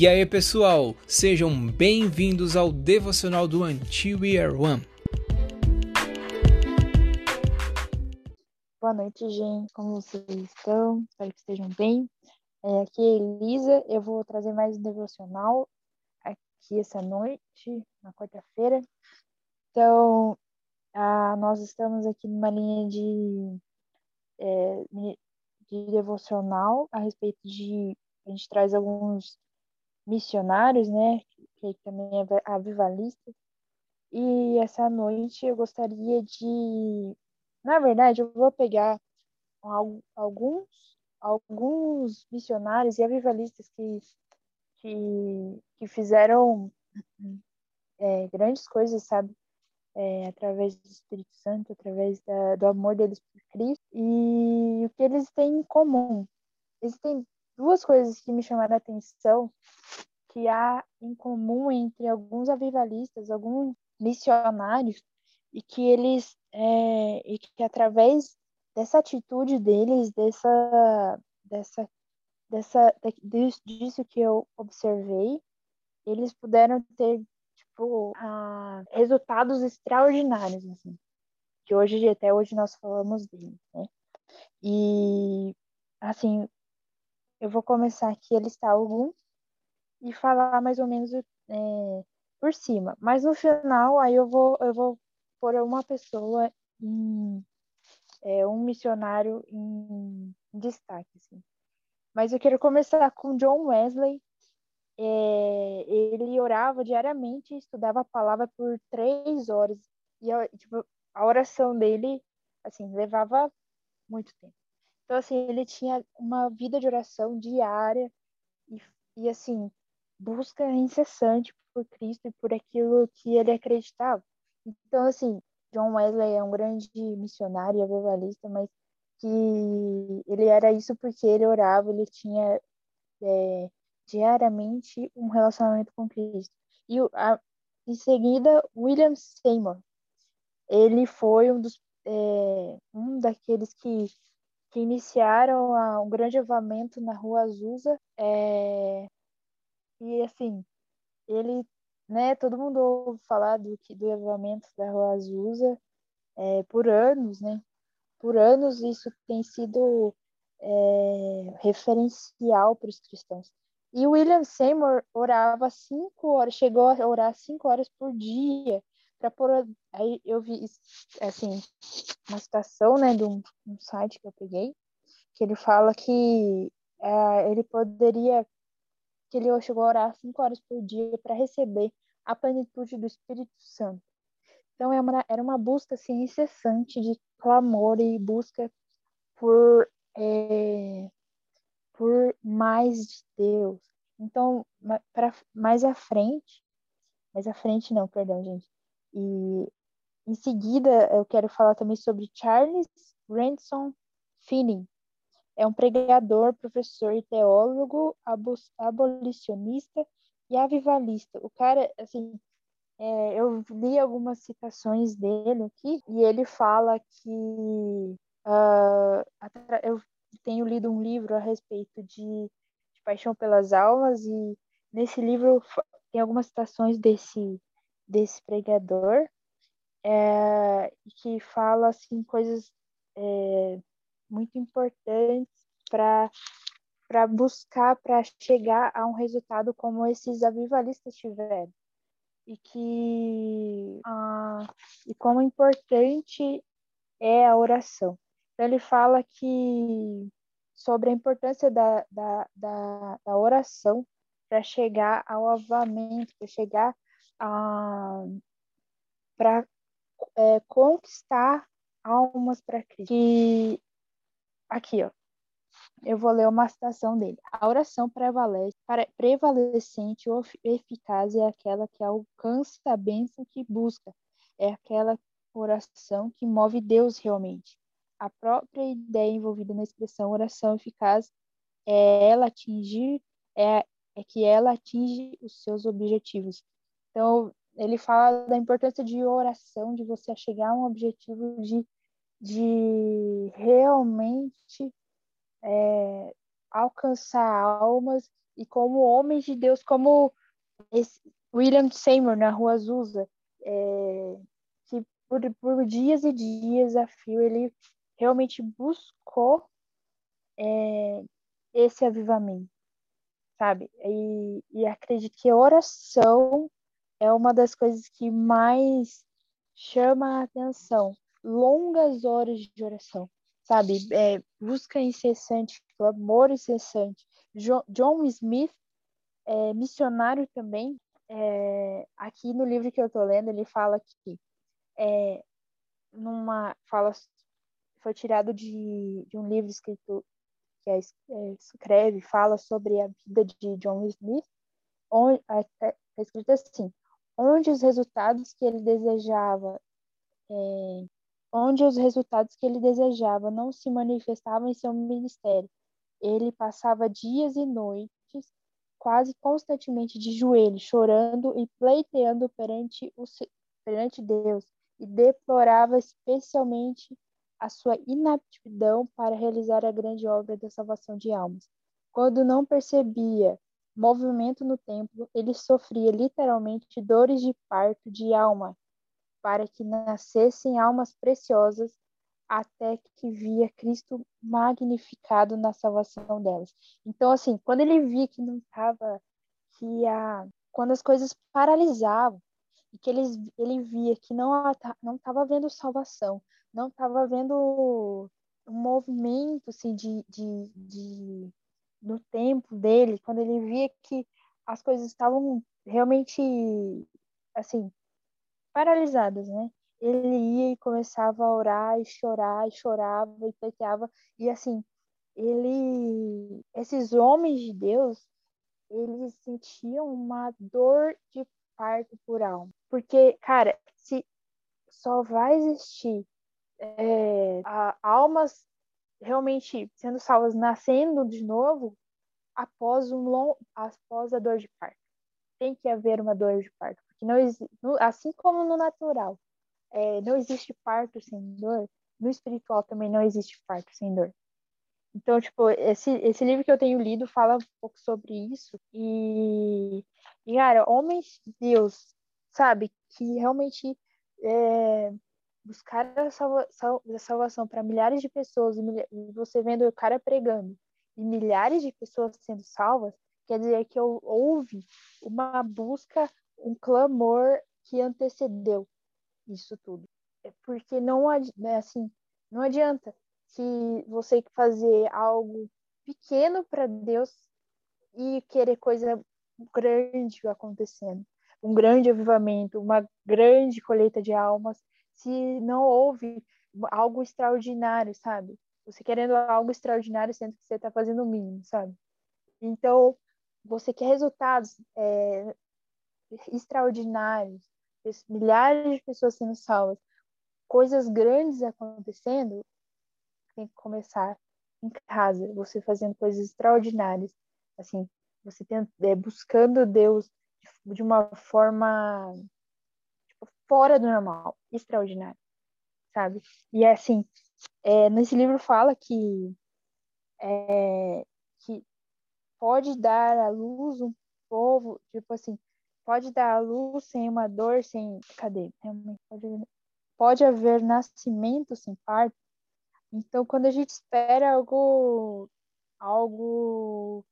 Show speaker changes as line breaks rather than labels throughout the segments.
E aí, pessoal, sejam bem-vindos ao devocional do Until We Are One.
Boa noite, gente. Como vocês estão? Espero que estejam bem. É, aqui é Elisa. Eu vou trazer mais um devocional aqui essa noite, na quarta-feira. Então, ah, nós estamos aqui numa linha de, é, de devocional a respeito de. A gente traz alguns missionários, né? Que também é avivalista. E essa noite eu gostaria de. Na verdade, eu vou pegar alguns, alguns missionários e avivalistas que, que, que fizeram é, grandes coisas, sabe? É, através do Espírito Santo, através da, do amor deles por Cristo. E o que eles têm em comum? Existem duas coisas que me chamaram a atenção que há em comum entre alguns avivalistas, alguns missionários, e que eles, é, e que através dessa atitude deles, dessa, dessa, dessa, disso que eu observei, eles puderam ter tipo a, resultados extraordinários, assim, que hoje até hoje nós falamos deles, né? E assim, eu vou começar aqui a listar alguns e falar mais ou menos é, por cima. Mas no final, aí eu vou, eu vou pôr uma pessoa em é, um missionário em, destaque. Assim. Mas eu quero começar com John Wesley. É, ele orava diariamente, estudava a palavra por três horas. E tipo, a oração dele, assim, levava muito tempo. Então, assim, ele tinha uma vida de oração diária e, e assim, busca incessante por Cristo e por aquilo que ele acreditava. Então, assim, John Wesley é um grande missionário e avivalista, mas que ele era isso porque ele orava, ele tinha é, diariamente um relacionamento com Cristo. E a, em seguida, William Seymour. Ele foi um dos é, um daqueles que, que iniciaram a, um grande avamento na Rua Azusa. É, e assim, ele, né, todo mundo ouve falar do, do avivamento da Rua Azusa é, por anos, né? Por anos isso tem sido é, referencial para os cristãos. E William Seymour orava cinco horas, chegou a orar cinco horas por dia para pôr. Aí eu vi assim uma citação, né, de um, um site que eu peguei, que ele fala que é, ele poderia que ele chegou a orar cinco horas por dia para receber a plenitude do Espírito Santo. Então é era uma busca assim, incessante de clamor e busca por, é, por mais de Deus. Então, para mais à frente, mais à frente não, perdão, gente. E em seguida eu quero falar também sobre Charles Ransom Finney, é um pregador, professor e teólogo, abolicionista e avivalista. O cara, assim, é, eu li algumas citações dele aqui e ele fala que uh, eu tenho lido um livro a respeito de, de paixão pelas almas e nesse livro tem algumas citações desse desse pregador é, que fala assim coisas é, muito importantes para para buscar, para chegar a um resultado como esses avivalistas tiveram. E que ah, e como importante é a oração. Então ele fala que sobre a importância da, da, da, da oração para chegar ao avamento, para chegar para é, conquistar almas para Cristo. Que aqui, ó. Eu vou ler uma citação dele. A oração prevalece, prevalecente ou eficaz é aquela que alcança a bênção que busca. É aquela oração que move Deus realmente. A própria ideia envolvida na expressão oração eficaz é ela atingir, é, é que ela atinge os seus objetivos. Então, ele fala da importância de oração, de você chegar a um objetivo de de realmente é, alcançar almas e como homens de Deus, como William Seymour na Rua Azusa, é, que por, por dias e dias a fio ele realmente buscou é, esse avivamento, sabe? E, e acredito que oração é uma das coisas que mais chama a atenção. Longas horas de oração, sabe? É, busca incessante, clamor incessante. Jo John Smith, é, missionário também, é, aqui no livro que eu estou lendo, ele fala que é, numa fala foi tirado de, de um livro escrito que é, é, escreve, fala sobre a vida de John Smith, onde está escrito assim, onde os resultados que ele desejava, é, onde os resultados que ele desejava não se manifestavam em seu ministério, ele passava dias e noites quase constantemente de joelhos, chorando e pleiteando perante, o, perante Deus, e deplorava especialmente a sua inaptidão para realizar a grande obra da salvação de almas. Quando não percebia movimento no templo, ele sofria literalmente dores de parto de alma, para que nascessem almas preciosas até que via Cristo magnificado na salvação delas. Então, assim, quando ele via que não estava, que a, quando as coisas paralisavam, e que ele, ele via que não não estava vendo salvação, não estava vendo um movimento assim, de, de, de, no tempo dele, quando ele via que as coisas estavam realmente assim paralisadas, né? Ele ia e começava a orar e chorar e chorava e pleiteava e assim ele esses homens de Deus eles sentiam uma dor de parto por alma porque cara se só vai existir é, almas realmente sendo salvas, nascendo de novo após um long, após a dor de parto. Tem que haver uma dor de parto, porque não assim como no natural, é, não existe parto sem dor. No espiritual também não existe parto sem dor. Então, tipo, esse, esse livro que eu tenho lido fala um pouco sobre isso. E, e cara, homens de Deus, sabe, que realmente é, buscar a, salva, sal, a salvação para milhares de pessoas e, e, você vendo o cara pregando e milhares de pessoas sendo salvas, quer dizer que houve uma busca, um clamor que antecedeu isso tudo. É porque não, né, assim, não adianta que você fazer algo pequeno para Deus e querer coisa grande acontecendo. Um grande avivamento, uma grande colheita de almas, se não houve algo extraordinário, sabe? Você querendo algo extraordinário, sendo que você está fazendo o mínimo, sabe? Então, você quer resultados é, extraordinários, milhares de pessoas sendo salvas, coisas grandes acontecendo, tem que começar em casa, você fazendo coisas extraordinárias, assim, você tenta, é, buscando Deus de, de uma forma fora do normal, extraordinário, sabe? E é assim, é, nesse livro fala que, é, que pode dar à luz um povo, tipo assim, pode dar à luz sem uma dor, sem. Cadê? Pode, pode haver nascimento sem parto. Então, quando a gente espera algo, algo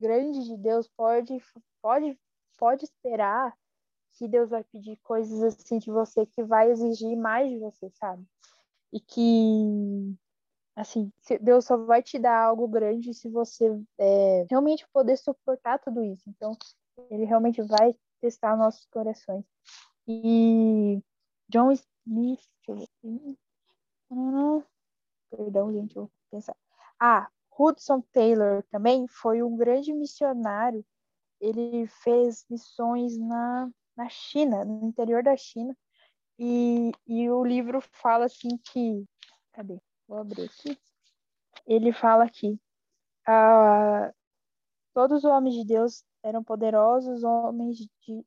grande de Deus, pode, pode, pode esperar que Deus vai pedir coisas assim de você que vai exigir mais de você, sabe? E que, assim, Deus só vai te dar algo grande se você é, realmente poder suportar tudo isso. Então, Ele realmente vai testar nossos corações. E John Smith. Perdão, gente, eu vou pensar. Ah, Hudson Taylor também foi um grande missionário. Ele fez missões na na China, no interior da China. E, e o livro fala assim que. Cadê? Vou abrir aqui. Ele fala que ah, todos os homens de Deus eram poderosos homens de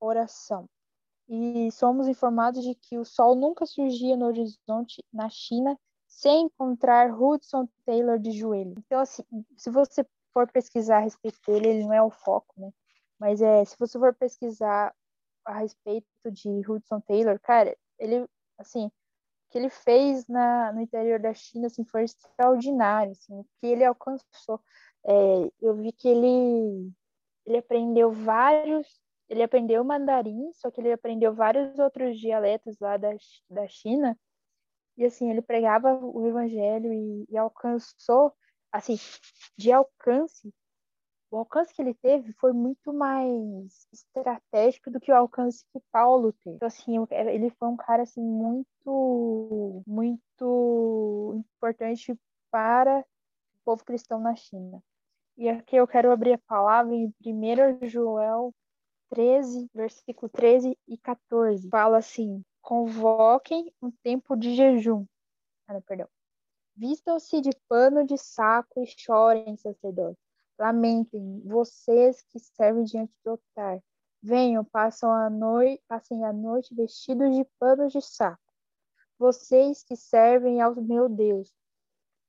oração. E somos informados de que o sol nunca surgia no horizonte na China sem encontrar Hudson Taylor de joelho. Então, assim, se você for pesquisar a respeito dele, ele não é o foco, né? Mas é, se você for pesquisar a respeito de Hudson Taylor, cara, ele, assim, o que ele fez na, no interior da China, assim, foi extraordinário, assim, o que ele alcançou. É, eu vi que ele, ele aprendeu vários, ele aprendeu mandarim, só que ele aprendeu vários outros dialetos lá da, da China, e assim, ele pregava o evangelho e, e alcançou, assim, de alcance, o alcance que ele teve foi muito mais estratégico do que o alcance que Paulo teve. Então, assim, ele foi um cara, assim, muito, muito importante para o povo cristão na China. E aqui eu quero abrir a palavra em 1 Joel 13, versículo 13 e 14. Fala assim: Convoquem um tempo de jejum. Ah, não, perdão. Vistam-se de pano de saco e chorem, sacerdotes Lamentem, vocês que servem diante do altar. Venham, passam a noite, passem a noite vestidos de panos de saco. Vocês que servem ao meu Deus,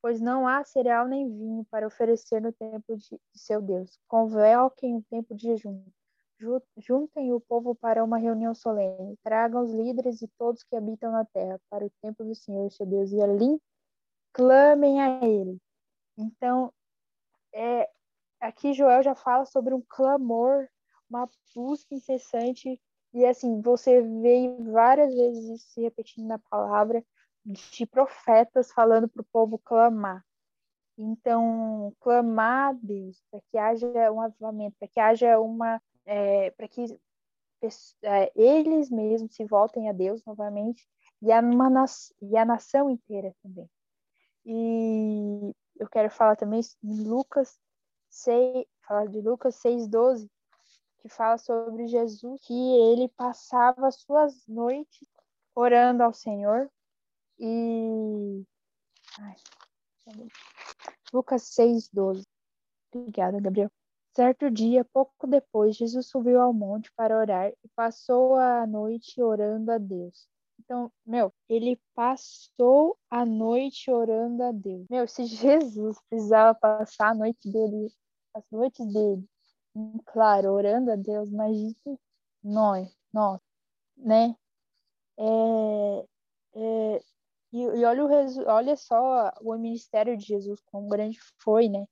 pois não há cereal nem vinho para oferecer no templo de, seu Deus. Convoquem o tempo de jejum. Juntem o povo para uma reunião solene. Tragam os líderes e todos que habitam na terra para o templo do Senhor, seu Deus, e ali clamem a Ele. Então, é, aqui Joel já fala sobre um clamor, uma busca incessante, e assim, você vê várias vezes isso se repetindo na palavra, de profetas falando para o povo clamar. Então, clamar a Deus para que haja um avivamento, para que haja uma. É, para que é, eles mesmos se voltem a Deus novamente e a, e a nação inteira também. E eu quero falar também em Lucas 6, fala de Lucas 6,12, que fala sobre Jesus, que ele passava suas noites orando ao Senhor. E. Ai, Lucas 6,12. Obrigada, Gabriel. Certo dia, pouco depois, Jesus subiu ao monte para orar e passou a noite orando a Deus. Então, meu, ele passou a noite orando a Deus. Meu, se Jesus precisava passar a noite dele, as noites dele, claro, orando a Deus, imagine nós, nós, né? É, é, e, e olha, o, olha só o ministério de Jesus, quão grande foi, né?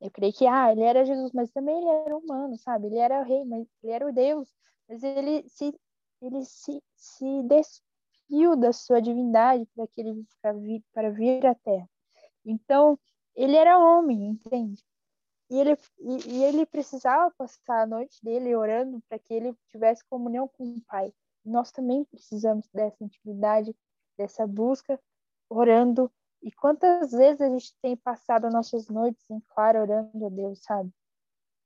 Eu creio que, ah, ele era Jesus, mas também ele era humano, sabe? Ele era o rei, mas ele era o Deus. Mas ele se, ele se, se des, da sua divindade para que ele para vir, para vir à Terra. Então, ele era homem, entende? E ele, e, e ele precisava passar a noite dele orando para que ele tivesse comunhão com o Pai. Nós também precisamos dessa intimidade, dessa busca, orando. E quantas vezes a gente tem passado nossas noites em claro orando a Deus, sabe?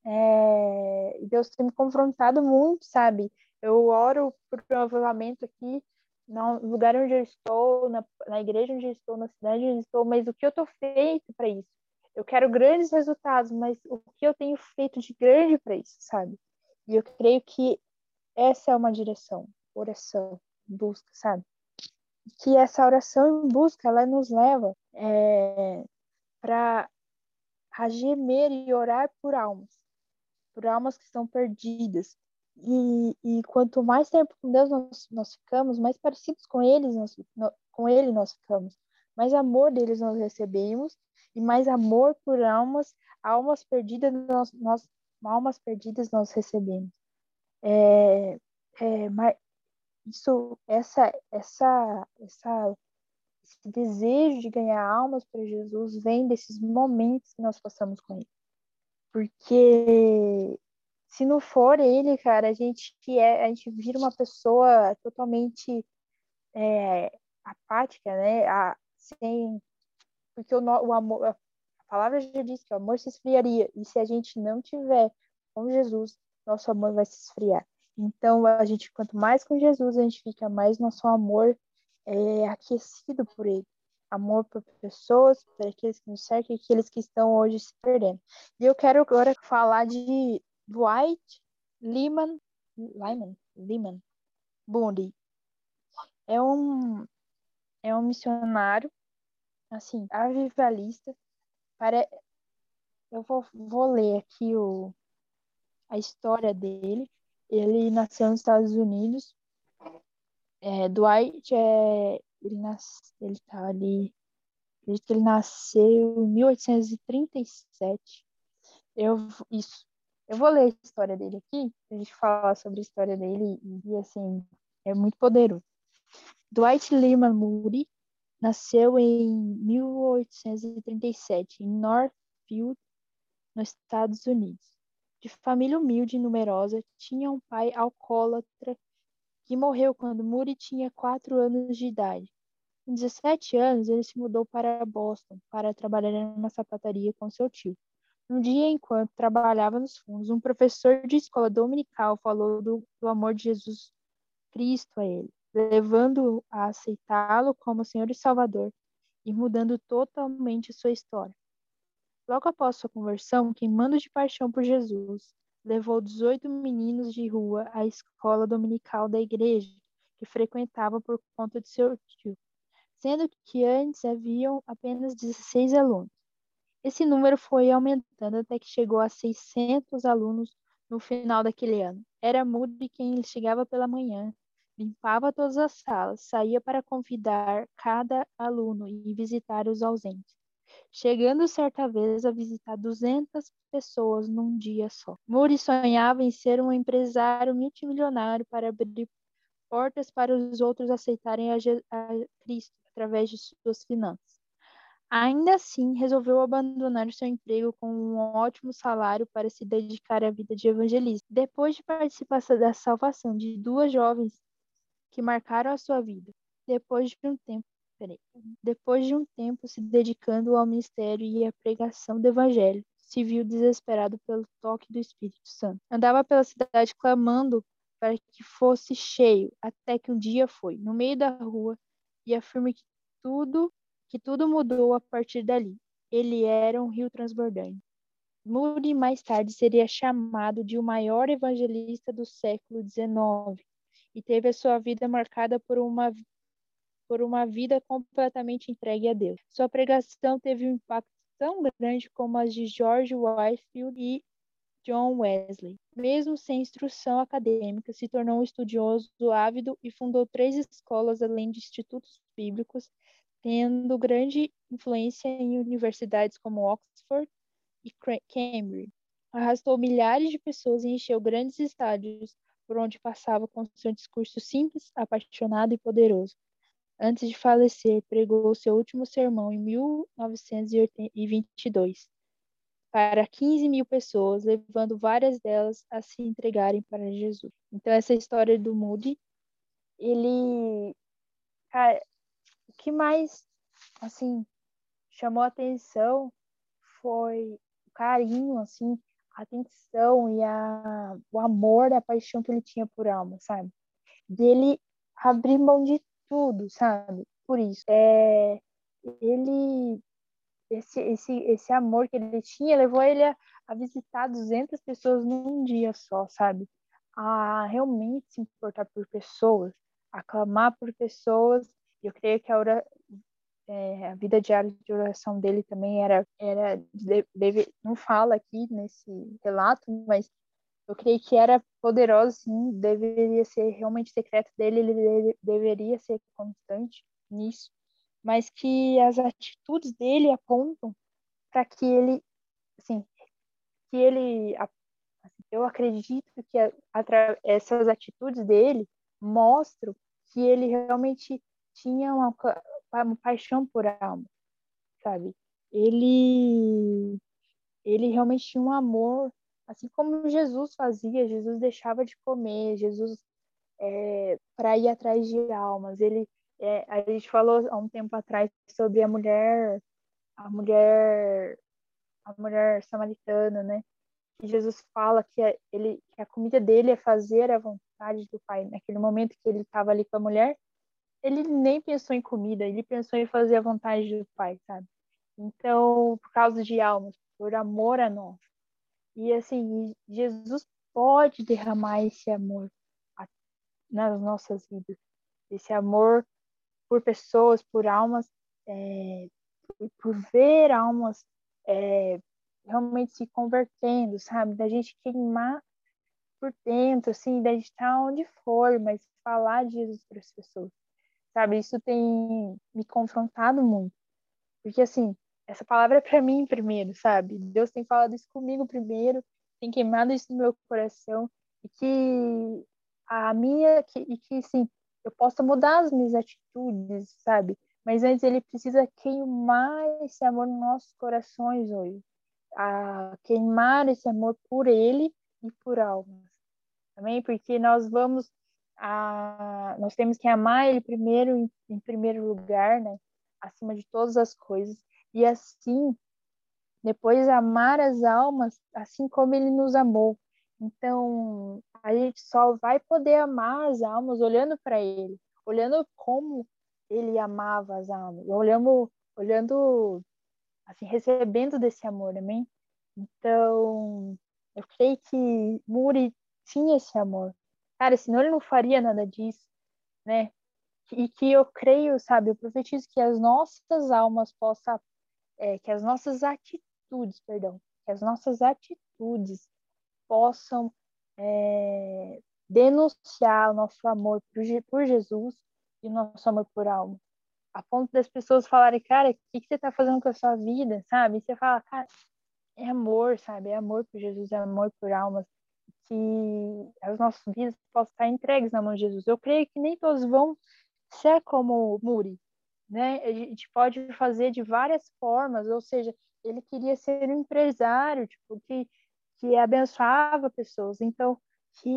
É... Deus tem me confrontado muito, sabe? Eu oro por um avivamento aqui no lugar onde eu estou, na, na igreja onde eu estou, na cidade onde eu estou, mas o que eu estou feito para isso? Eu quero grandes resultados, mas o que eu tenho feito de grande para isso, sabe? E eu creio que essa é uma direção, oração, busca, sabe? Que essa oração em busca, ela nos leva é, para gemer e orar por almas, por almas que estão perdidas, e, e quanto mais tempo com Deus nós, nós ficamos, mais parecidos com eles nós, no, com Ele nós ficamos, mais amor deles nós recebemos e mais amor por almas, almas perdidas nós, nós almas perdidas nós recebemos. É, é, mas isso, essa, essa, essa, esse desejo de ganhar almas para Jesus vem desses momentos que nós passamos com Ele, porque se não for ele, cara, a gente é, a gente vira uma pessoa totalmente é, apática, né? A, sem, porque o, o amor, a palavra já diz que o amor se esfriaria, e se a gente não tiver com Jesus, nosso amor vai se esfriar. Então, a gente, quanto mais com Jesus, a gente fica mais nosso amor é, aquecido por Ele. Amor por pessoas, por aqueles que nos cercam e aqueles que estão hoje se perdendo. E eu quero agora falar de Dwight Lyman, Lyman, Lyman Bundy é um é um missionário assim, avivalista. Para... Eu vou, vou ler aqui o, a história dele. Ele nasceu nos Estados Unidos. É, Dwight é, ele nas, ele tá ali, acredito que ele nasceu em 1837. Eu isso. Eu vou ler a história dele aqui, a gente falar sobre a história dele e assim, é muito poderoso. Dwight Lyman Moody nasceu em 1837 em Northfield, nos Estados Unidos. De família humilde e numerosa, tinha um pai alcoólatra que morreu quando Moody tinha quatro anos de idade. Com 17 anos, ele se mudou para Boston para trabalhar numa sapataria com seu tio. Um dia, enquanto trabalhava nos fundos, um professor de escola dominical falou do, do amor de Jesus Cristo a ele levando-o a aceitá-lo como Senhor e Salvador e mudando totalmente sua história. Logo após sua conversão, queimando de paixão por Jesus, levou 18 meninos de rua à escola dominical da igreja, que frequentava por conta de seu tio, sendo que antes haviam apenas 16 alunos. Esse número foi aumentando até que chegou a 600 alunos no final daquele ano. Era Moody quem chegava pela manhã Limpava todas as salas, saía para convidar cada aluno e visitar os ausentes, chegando certa vez a visitar 200 pessoas num dia só. Muri sonhava em ser um empresário multimilionário para abrir portas para os outros aceitarem a, a Cristo através de suas finanças. Ainda assim, resolveu abandonar seu emprego com um ótimo salário para se dedicar à vida de evangelista. Depois de participar da salvação de duas jovens que marcaram a sua vida. Depois de um tempo, peraí, depois de um tempo se dedicando ao ministério e à pregação do evangelho, se viu desesperado pelo toque do Espírito Santo. Andava pela cidade clamando para que fosse cheio, até que um dia foi, no meio da rua, e afirma que tudo, que tudo mudou a partir dali. Ele era um rio transbordante. Moody mais tarde seria chamado de o maior evangelista do século XIX e teve a sua vida marcada por uma por uma vida completamente entregue a Deus. Sua pregação teve um impacto tão grande como as de George Whitefield e John Wesley. Mesmo sem instrução acadêmica, se tornou um estudioso ávido e fundou três escolas além de institutos bíblicos, tendo grande influência em universidades como Oxford e Cambridge. Arrastou milhares de pessoas e encheu grandes estádios por onde passava com seu discurso simples, apaixonado e poderoso. Antes de falecer, pregou seu último sermão em 1922 para 15 mil pessoas, levando várias delas a se entregarem para Jesus. Então, essa história do Moody, ele. Que mais, assim, chamou atenção foi o carinho, assim, a atenção e a, o amor, a paixão que ele tinha por alma, sabe? Dele abrir mão de tudo, sabe? Por isso. É, ele esse, esse, esse amor que ele tinha levou ele a, a, visitar 200 pessoas num dia só, sabe? A realmente se importar por pessoas, a clamar por pessoas. Eu creio que a, é, a vida diária de oração dele também era, era deve, não fala aqui nesse relato, mas eu creio que era poderoso, sim, deveria ser realmente secreto dele, ele deve, deveria ser constante nisso, mas que as atitudes dele apontam para que ele, assim, que ele, assim, eu acredito que a, a, essas atitudes dele mostram que ele realmente tinha uma, uma paixão por alma, sabe? Ele ele realmente tinha um amor, assim como Jesus fazia, Jesus deixava de comer, Jesus é, para ir atrás de almas. Ele é, a gente falou há um tempo atrás sobre a mulher a mulher a mulher samaritana, né? Que Jesus fala que a, ele que a comida dele é fazer a vontade do Pai. Naquele momento que ele estava ali com a mulher, ele nem pensou em comida, ele pensou em fazer a vontade do Pai, sabe? Então, por causa de almas, por amor a nós. E assim, Jesus pode derramar esse amor nas nossas vidas, esse amor por pessoas, por almas, é, por ver almas é, realmente se convertendo, sabe? Da gente queimar por dentro, assim, da gente estar onde for, mas falar de Jesus para as pessoas, sabe? Isso tem me confrontado muito, porque assim, essa palavra é para mim primeiro, sabe? Deus tem falado isso comigo primeiro, tem queimado isso no meu coração e que a minha que, e que sim, eu possa mudar as minhas atitudes, sabe? Mas antes ele precisa queimar esse amor nos nossos corações hoje, a queimar esse amor por ele e por almas. Amém? Porque nós vamos a nós temos que amar ele primeiro em, em primeiro lugar, né? Acima de todas as coisas. E assim, depois amar as almas assim como ele nos amou. Então, a gente só vai poder amar as almas olhando para ele, olhando como ele amava as almas, olhando, olhando assim, recebendo desse amor, amém? Então, eu creio que Muri tinha esse amor. Cara, senão ele não faria nada disso, né? E que eu creio, sabe, eu profetizo que as nossas almas possam, é, que as nossas atitudes, perdão, que as nossas atitudes possam é, denunciar o nosso amor por, por, Jesus e o nosso amor por alma. A ponto das pessoas falarem, cara, o que, que você está fazendo com a sua vida, sabe? E você fala, cara, é amor, sabe? É amor por Jesus, é amor por almas. Que as nossas vidas possam estar entregues na mão de Jesus. Eu creio que nem todos vão ser como Muri, né? A gente pode fazer de várias formas, ou seja, ele queria ser um empresário, tipo, que que abençoava pessoas. Então, que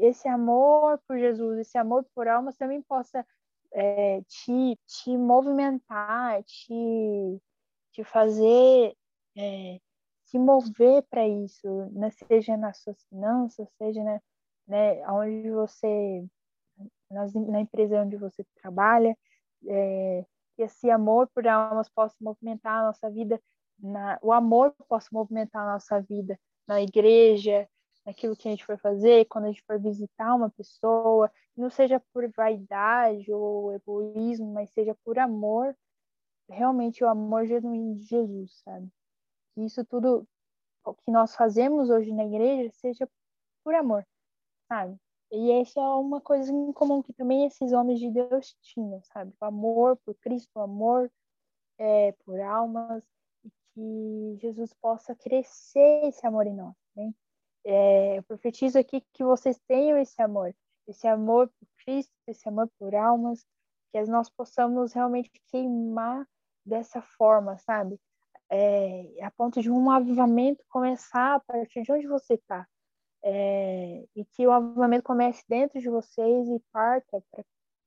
esse amor por Jesus, esse amor por almas também possa é, te, te movimentar, te, te fazer é, se mover para isso, né? seja nas suas finanças, seja né, né, onde você, nas, na empresa onde você trabalha, é, que esse amor por almas possa movimentar a nossa vida, na, o amor possa movimentar a nossa vida na igreja, naquilo que a gente for fazer, quando a gente for visitar uma pessoa, não seja por vaidade ou egoísmo, mas seja por amor, realmente o amor genuíno de Jesus, sabe? Que isso tudo o que nós fazemos hoje na igreja seja por amor, sabe? E essa é uma coisa em comum que também esses homens de Deus tinham, sabe? O amor por Cristo, o amor é, por almas, que Jesus possa crescer esse amor em nós. Né? É, eu profetizo aqui que vocês tenham esse amor, esse amor por Cristo, esse amor por almas, que nós possamos realmente queimar dessa forma, sabe? É, a ponto de um avivamento começar a partir de onde você está. É, e que o avivamento comece dentro de vocês e parta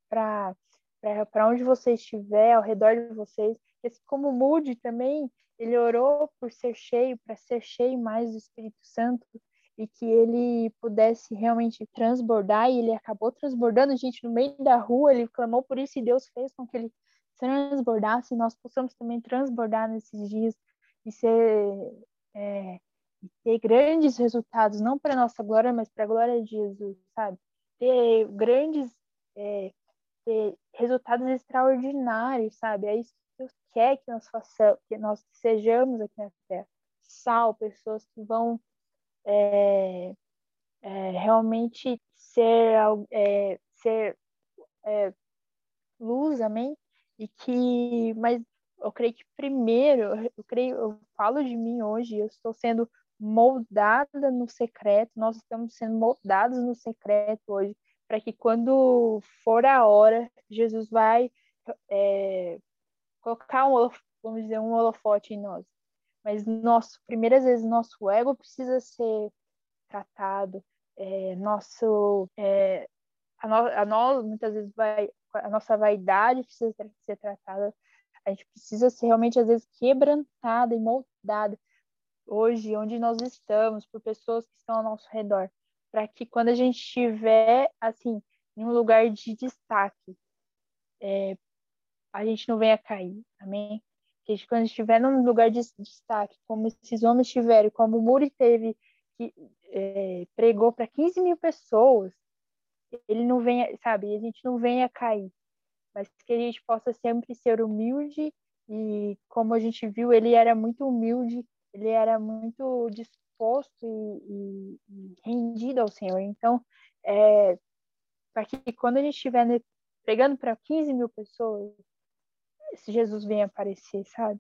para onde você estiver, ao redor de vocês. Esse como mude também ele orou por ser cheio, para ser cheio mais do Espírito Santo e que ele pudesse realmente transbordar, e ele acabou transbordando, gente, no meio da rua, ele clamou por isso e Deus fez com que ele transbordasse, e nós possamos também transbordar nesses dias e ser é, ter grandes resultados, não para nossa glória, mas para a glória de Jesus, sabe? Ter grandes é, ter resultados extraordinários, sabe? É isso Deus quer que nós façamos, que nós sejamos aqui na Terra. Sal, pessoas que vão é, é, realmente ser, é, ser é, luz, amém? E que, mas eu creio que primeiro, eu creio, eu falo de mim hoje, eu estou sendo moldada no secreto, nós estamos sendo moldados no secreto hoje, para que quando for a hora, Jesus vai é, colocar um, vamos dizer, um holofote em nós. Mas nosso, primeiras vezes, nosso ego precisa ser tratado, é, nosso, é, a, no, a nós muitas vezes vai, a nossa vaidade precisa ser tratada, a gente precisa ser realmente às vezes quebrantada e moldada hoje, onde nós estamos, por pessoas que estão ao nosso redor, para que quando a gente estiver assim em um lugar de destaque, é, a gente não venha cair, amém? Que a gente, quando estiver num lugar de destaque, como esses homens tiveram, como o Muri teve, que é, pregou para 15 mil pessoas, ele não venha, sabe, a gente não venha cair, mas que a gente possa sempre ser humilde e como a gente viu, ele era muito humilde, ele era muito disposto e, e, rendido ao Senhor. Então, é, para que quando a gente estiver pregando para 15 mil pessoas, esse Jesus venha aparecer, sabe?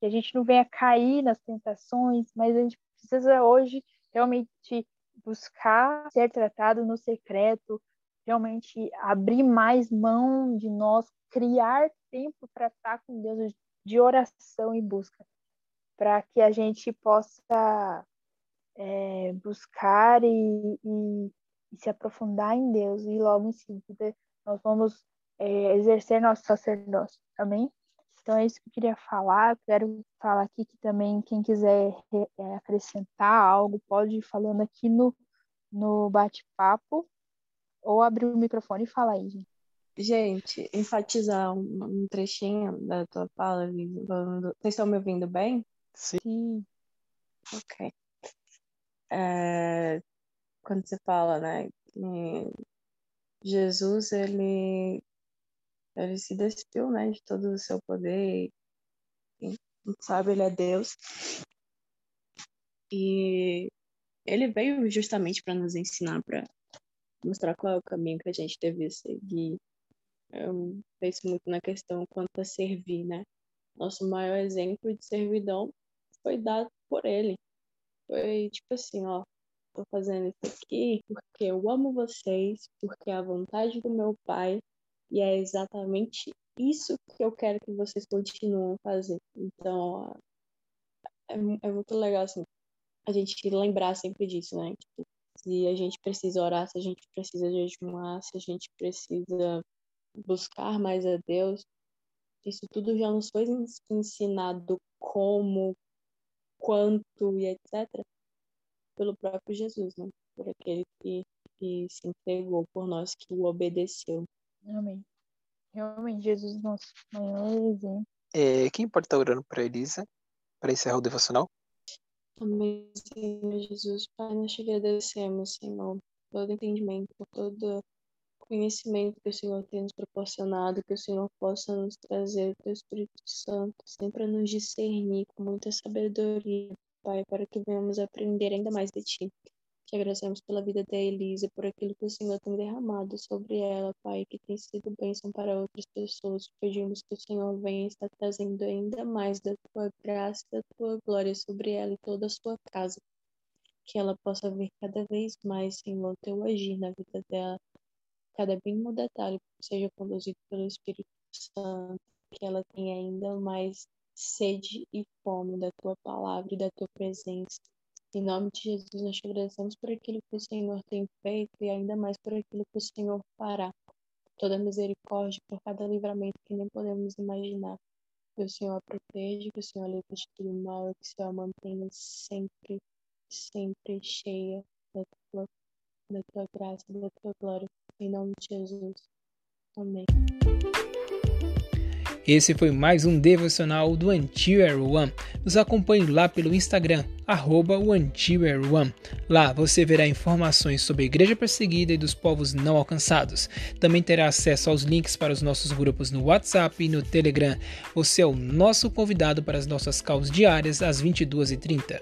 Que a gente não venha cair nas tentações, mas a gente precisa hoje realmente buscar ser tratado no secreto, realmente abrir mais mão de nós, criar tempo para estar com Deus de oração e busca, para que a gente possa é, buscar e, e, e, se aprofundar em Deus e logo em seguida nós vamos é, exercer nosso sacerdócio, amém? Então é isso que eu queria falar. Eu quero falar aqui que também quem quiser é, acrescentar algo pode ir falando aqui no, no bate-papo ou abrir o microfone e falar aí, gente.
Gente, enfatizar um, um trechinho da tua fala, falando... Vocês estão me ouvindo bem?
Sim.
Ok. É, quando você fala, né, Jesus, ele, ele se despiu, né, de todo o seu poder, e, sabe, ele é Deus. E ele veio justamente para nos ensinar, para mostrar qual é o caminho que a gente deve seguir, eu penso muito na questão quanto a servir, né? Nosso maior exemplo de servidão foi dado por ele. Foi tipo assim, ó, tô fazendo isso aqui porque eu amo vocês, porque é a vontade do meu pai e é exatamente isso que eu quero que vocês continuem a fazer. Então, é, é muito legal assim, a gente lembrar sempre disso, né? Tipo, se a gente precisa orar, se a gente precisa jejuar, se a gente precisa buscar mais a Deus, isso tudo já nos foi ensinado como, quanto e etc. pelo próprio Jesus, né? Por aquele que, que se entregou por nós, que o obedeceu.
Amém. Realmente, Jesus, nosso maior exemplo.
É, quem pode estar orando para Elisa, para encerrar o devocional?
Amém, Senhor Jesus. Pai, nós te agradecemos, Senhor, todo entendimento, todo conhecimento que o Senhor tem nos proporcionado, que o Senhor possa nos trazer o Teu Espírito Santo, sempre a nos discernir com muita sabedoria, Pai, para que venhamos aprender ainda mais de Ti. Te agradecemos pela vida da Elisa, por aquilo que o Senhor tem derramado sobre ela, Pai, que tem sido bênção para outras pessoas. Pedimos que o Senhor venha estar trazendo ainda mais da Tua graça, da Tua glória sobre ela e toda a sua casa. Que ela possa ver cada vez mais, Senhor, Teu agir na vida dela cada mínimo detalhe seja conduzido pelo Espírito Santo, que ela tenha ainda mais sede e fome da tua palavra e da tua presença. Em nome de Jesus, nós te agradecemos por aquilo que o Senhor tem feito e ainda mais por aquilo que o Senhor fará. Toda misericórdia por cada livramento que nem podemos imaginar. Que o Senhor a proteja, que o Senhor a livre de tudo mal, que o Senhor a mantenha sempre, sempre cheia da tua, da tua graça, da tua glória. Em nome de Jesus. Amém.
Esse foi mais um devocional do Antier One. Nos acompanhe lá pelo Instagram, arroba One. Lá você verá informações sobre a igreja perseguida e dos povos não alcançados. Também terá acesso aos links para os nossos grupos no WhatsApp e no Telegram. Você é o nosso convidado para as nossas causas diárias às 22h30.